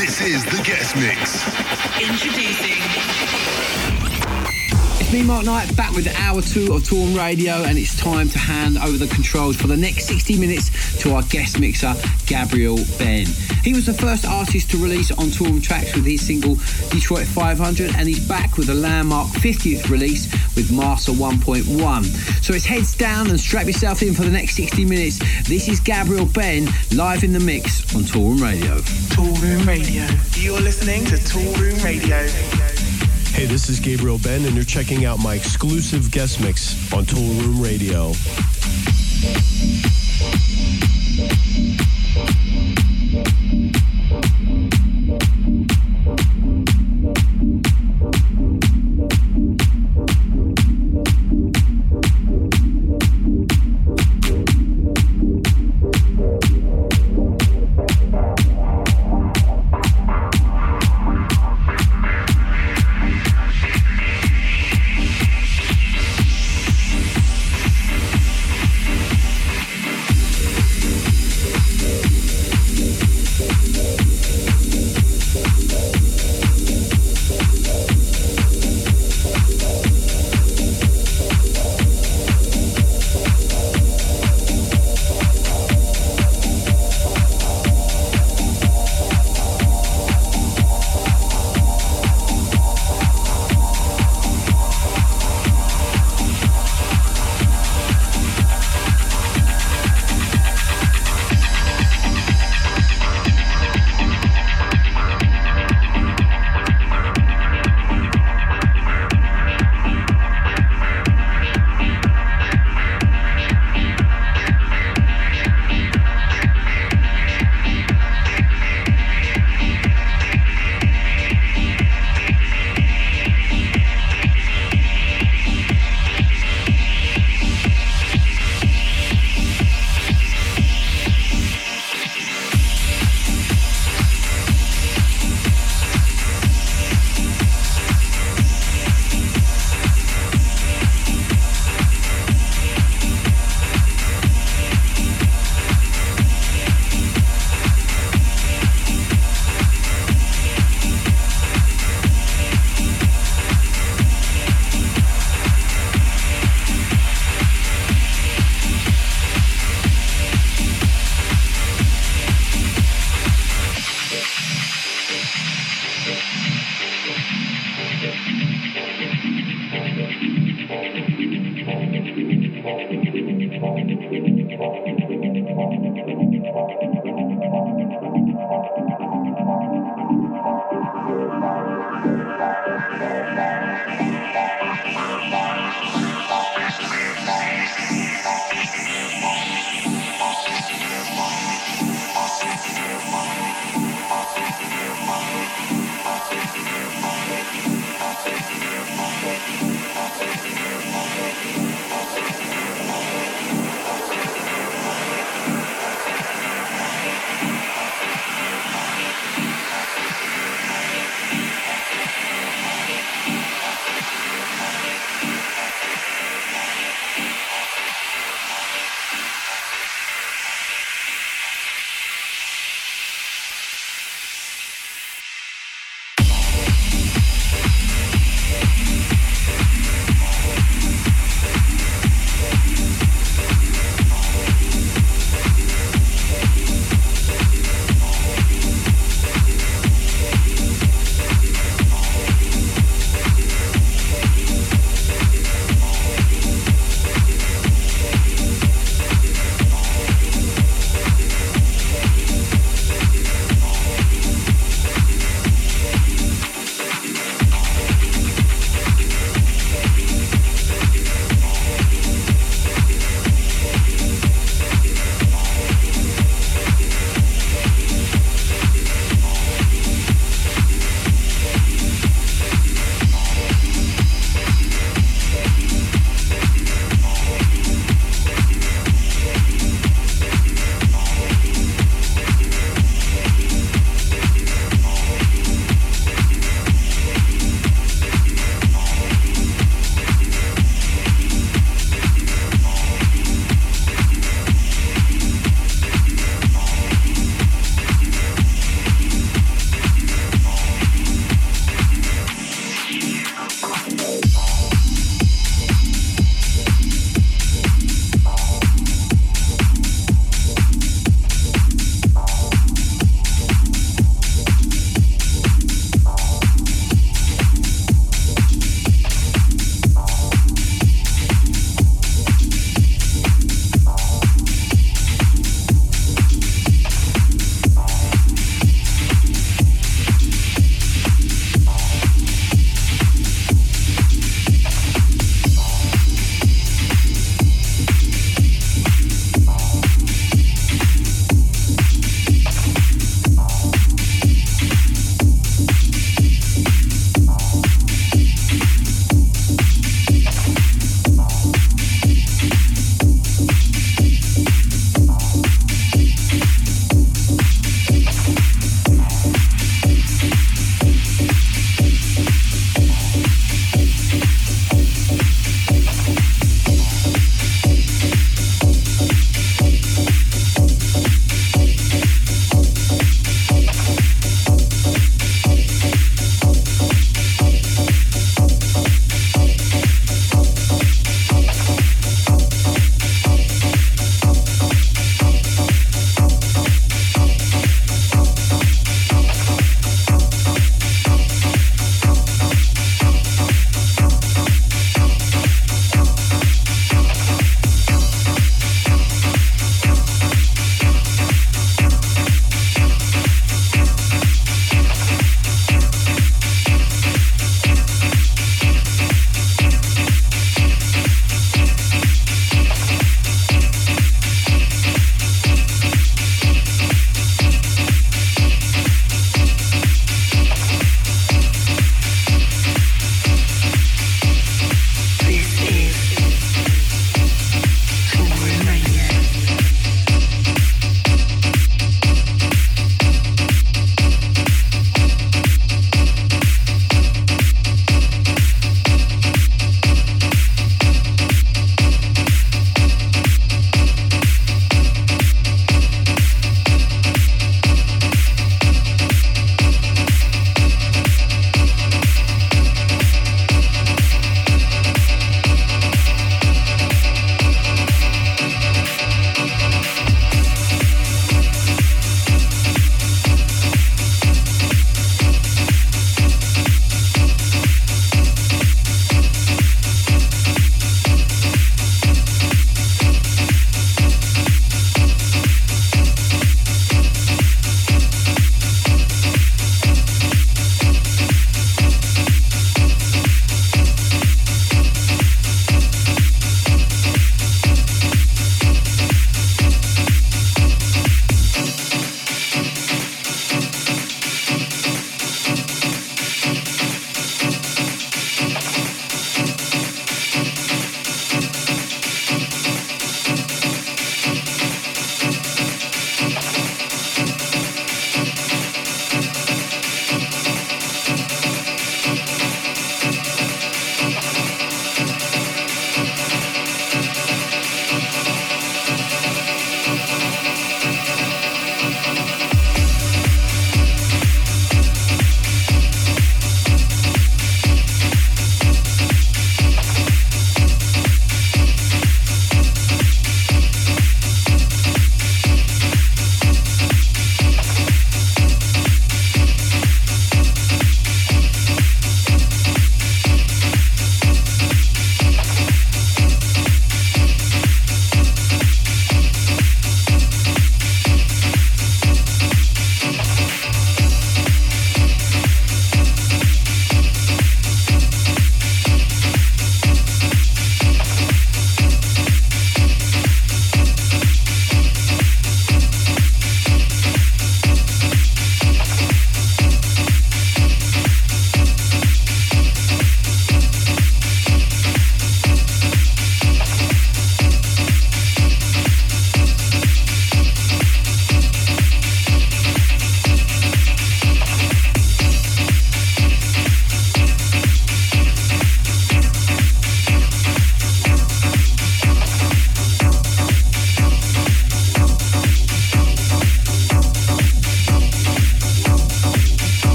This is the guest mix. Introducing. Me, Mark Knight, back with hour two of Toolroom Radio, and it's time to hand over the controls for the next 60 minutes to our guest mixer, Gabriel Ben. He was the first artist to release on Toolroom Trax with his single Detroit 500, and he's back with a landmark 50th release with Marca 1.1. So it's heads down and strap yourself in for the next 60 minutes. This is Gabriel Ben live in the mix on Toolroom Radio. Toolroom Radio. You're listening to Toolroom Radio. Hey, this is Gabriel Ben, and you're checking out my exclusive guest mix on Toolroom Radio.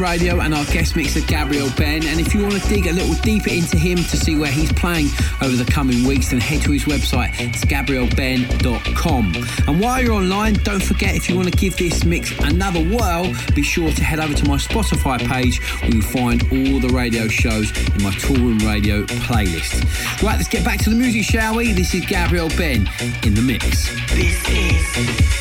Radio and our guest mixer Gabriel Ben. And if you want to dig a little deeper into him to see where he's playing over the coming weeks, then head to his website. It's gabrielben.com. And while you're online, don't forget if you want to give this mix another whirl, be sure to head over to my Spotify page where you'll find all the radio shows in my Toolroom Radio playlist. Right, let's get back to the music, shall we? This is Gabriel Ben in the mix. This is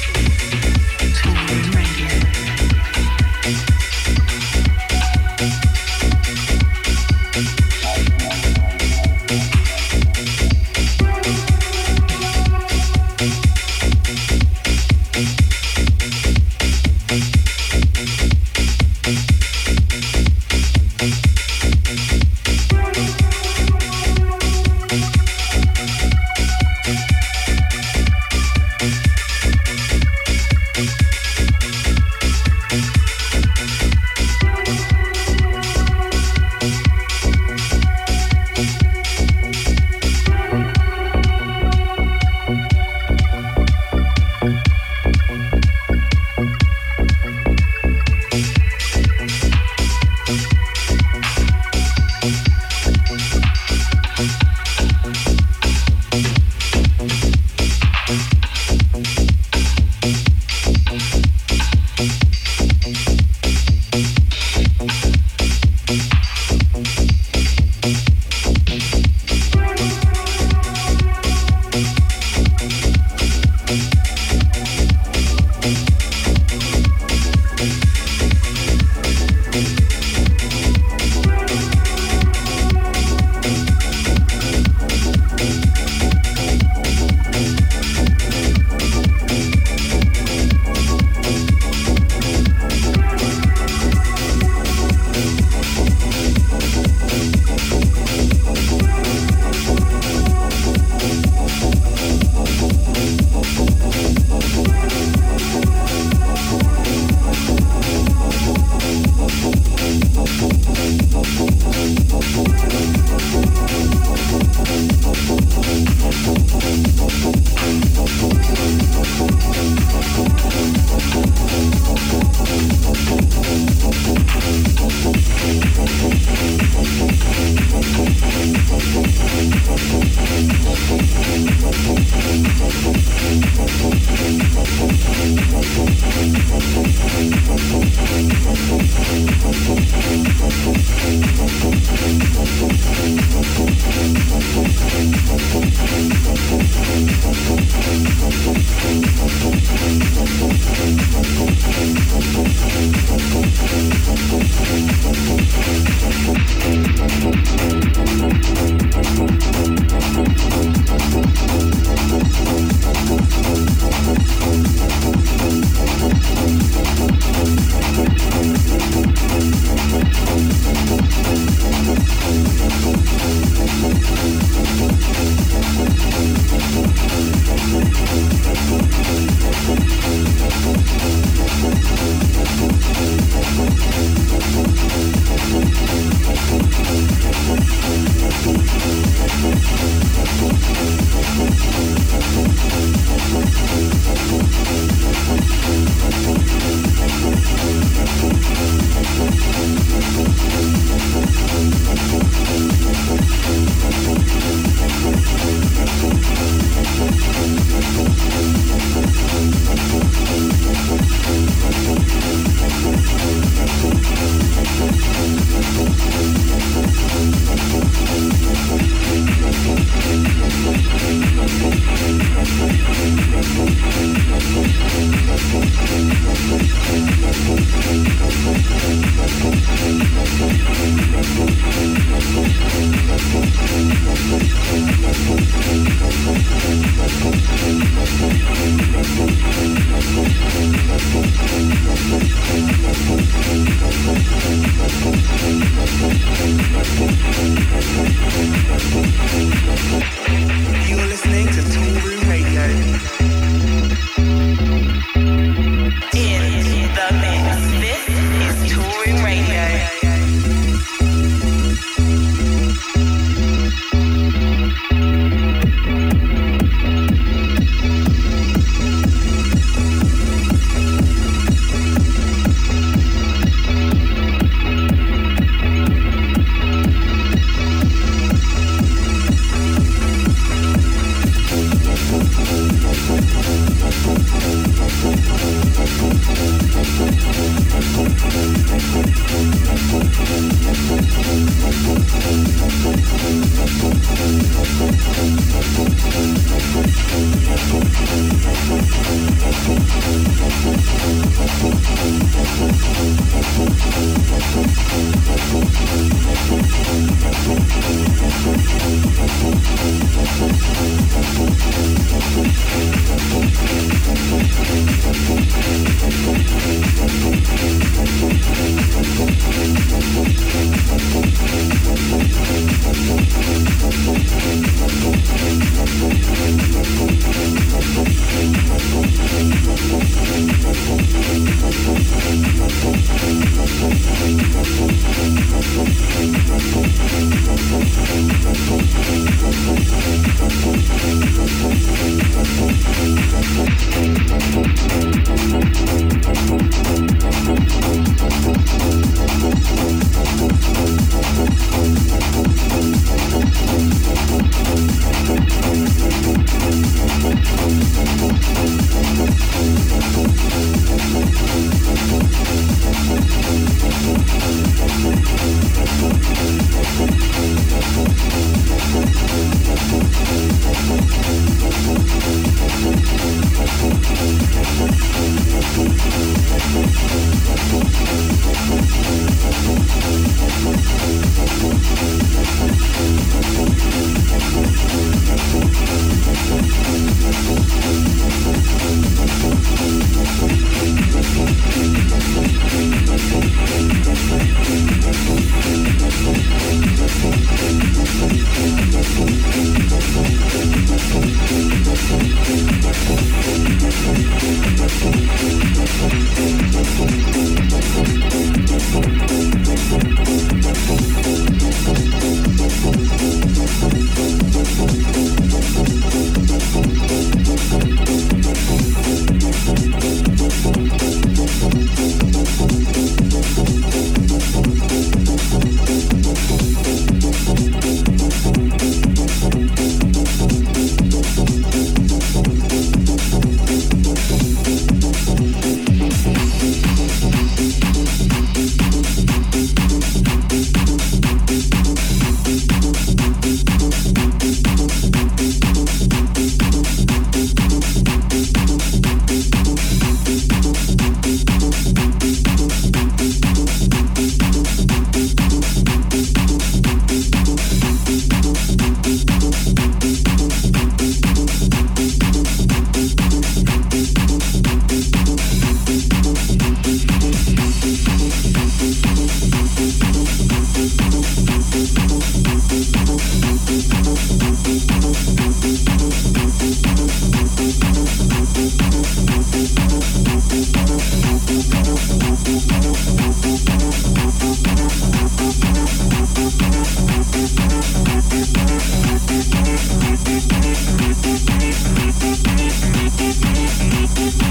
Thank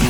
you.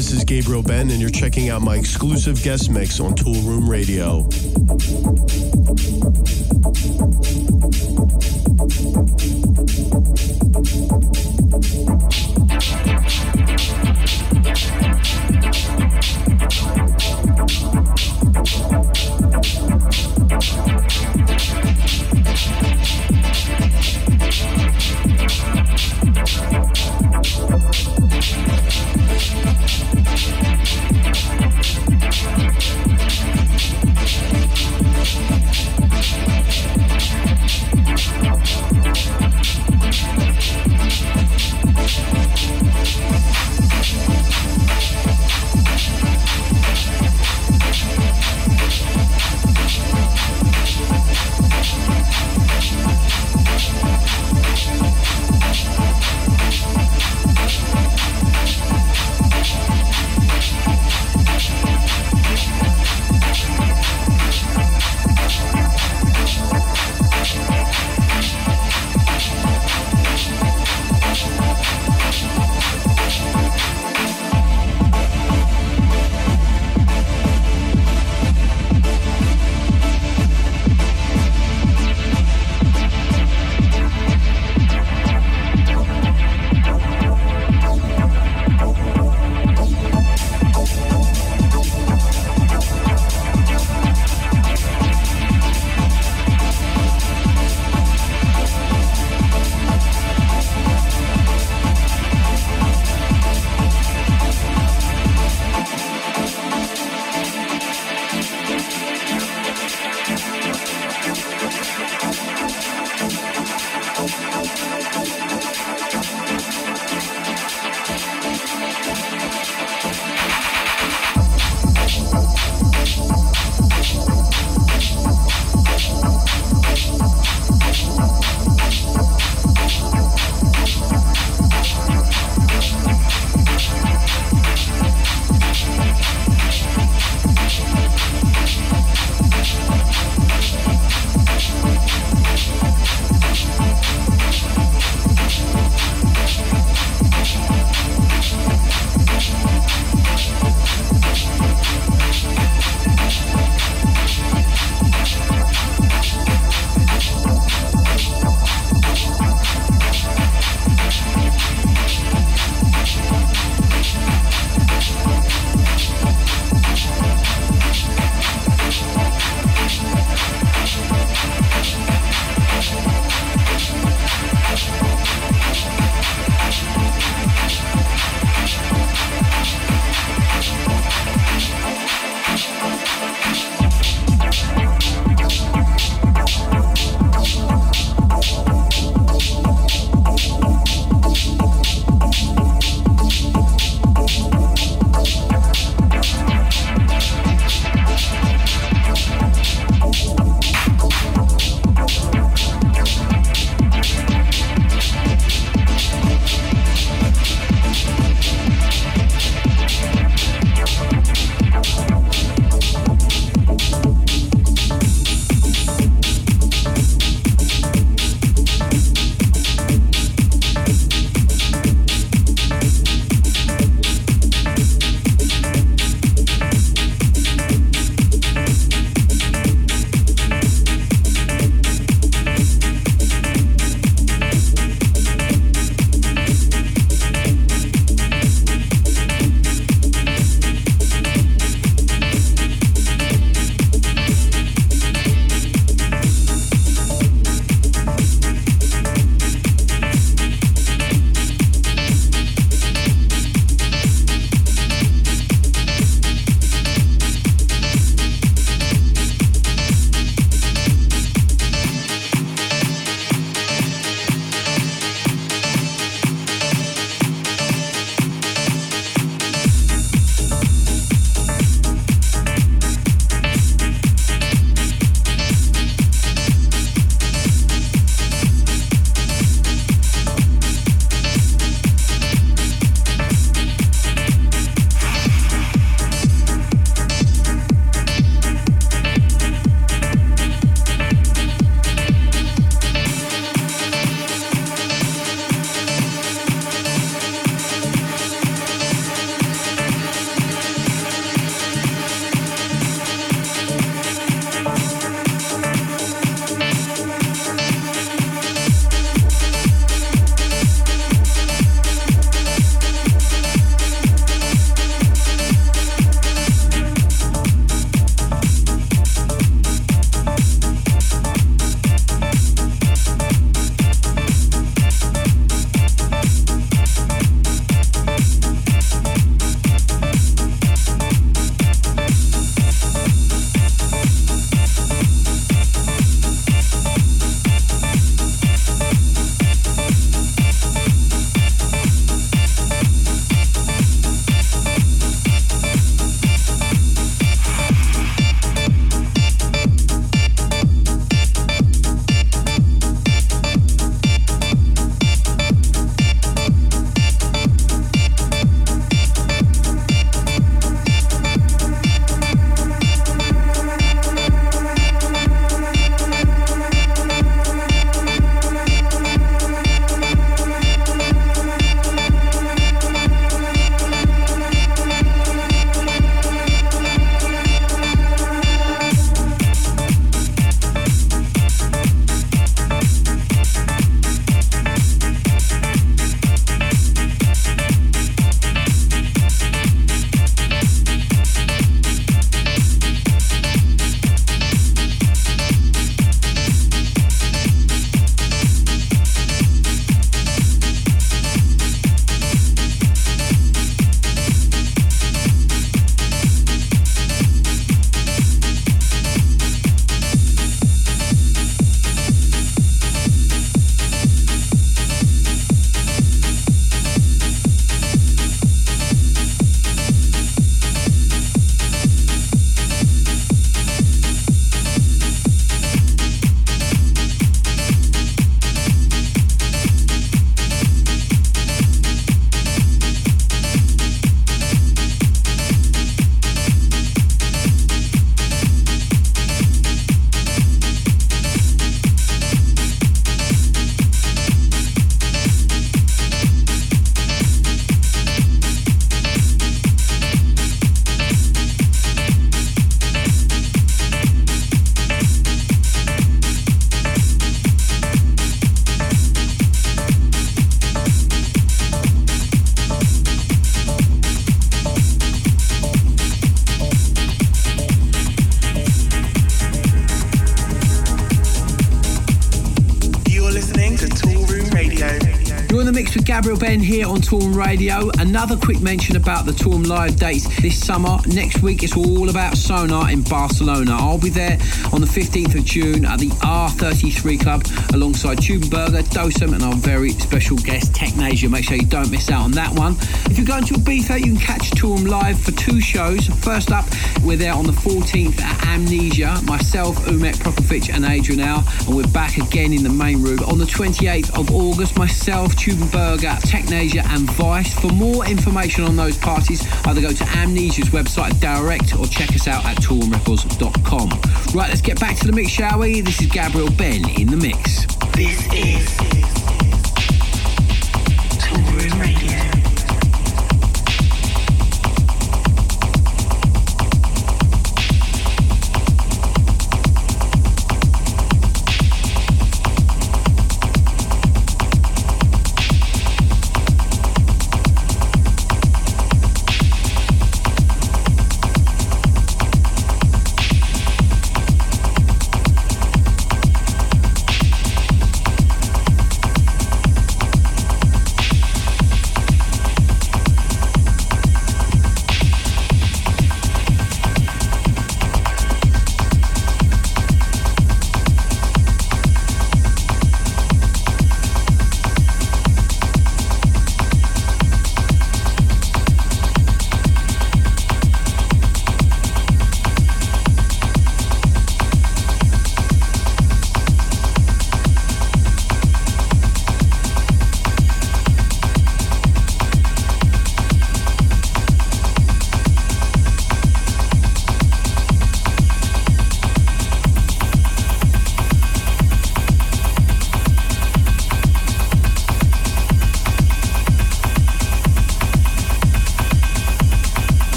This is Gabriel Ben, and you're checking out my exclusive guest mix on Toolroom Radio. Gabriel Ben here on Toolroom Radio. Another quick mention about the Toolroom Live dates this summer. Next week it's all about Sonar in Barcelona. I'll be there on the 15th of June at the R33 Club alongside Tube & Berger, Dosem and our very special guest Technasia. Make sure you don't miss out on that one. If you're going to Ibiza, you can catch Toolroom Live for two shows. First up, we're there on the 14th at Amnesia. Myself, Umek Prok & Fitch and Adrian Hour. And we're back again in the main room on the 28th of August. Myself, Tube & Berger, Technasia and Weiss. For more information on those parties, either go to Amnesia's website direct or check us out at toolroomrecords.com. Right, let's get back to the mix, shall we? This is Gabriel Ben in the mix. This is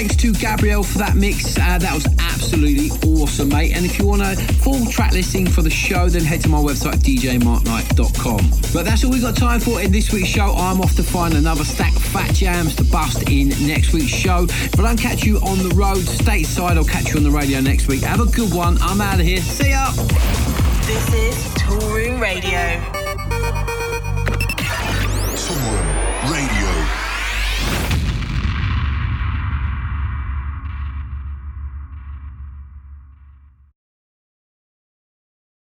thanks to Gabriel for that mix. Uh, that was absolutely awesome, mate. And if you want a full track listing for the show, then head to my website, djmarkknight.com. But that's all we've got time for in this week's show. I'm off to find another stack of fat jams to bust in next week's show. If I don't catch you on the road stateside, I'll catch you on the radio next week. Have a good one. I'm out of here. See ya. This is Toolroom Radio.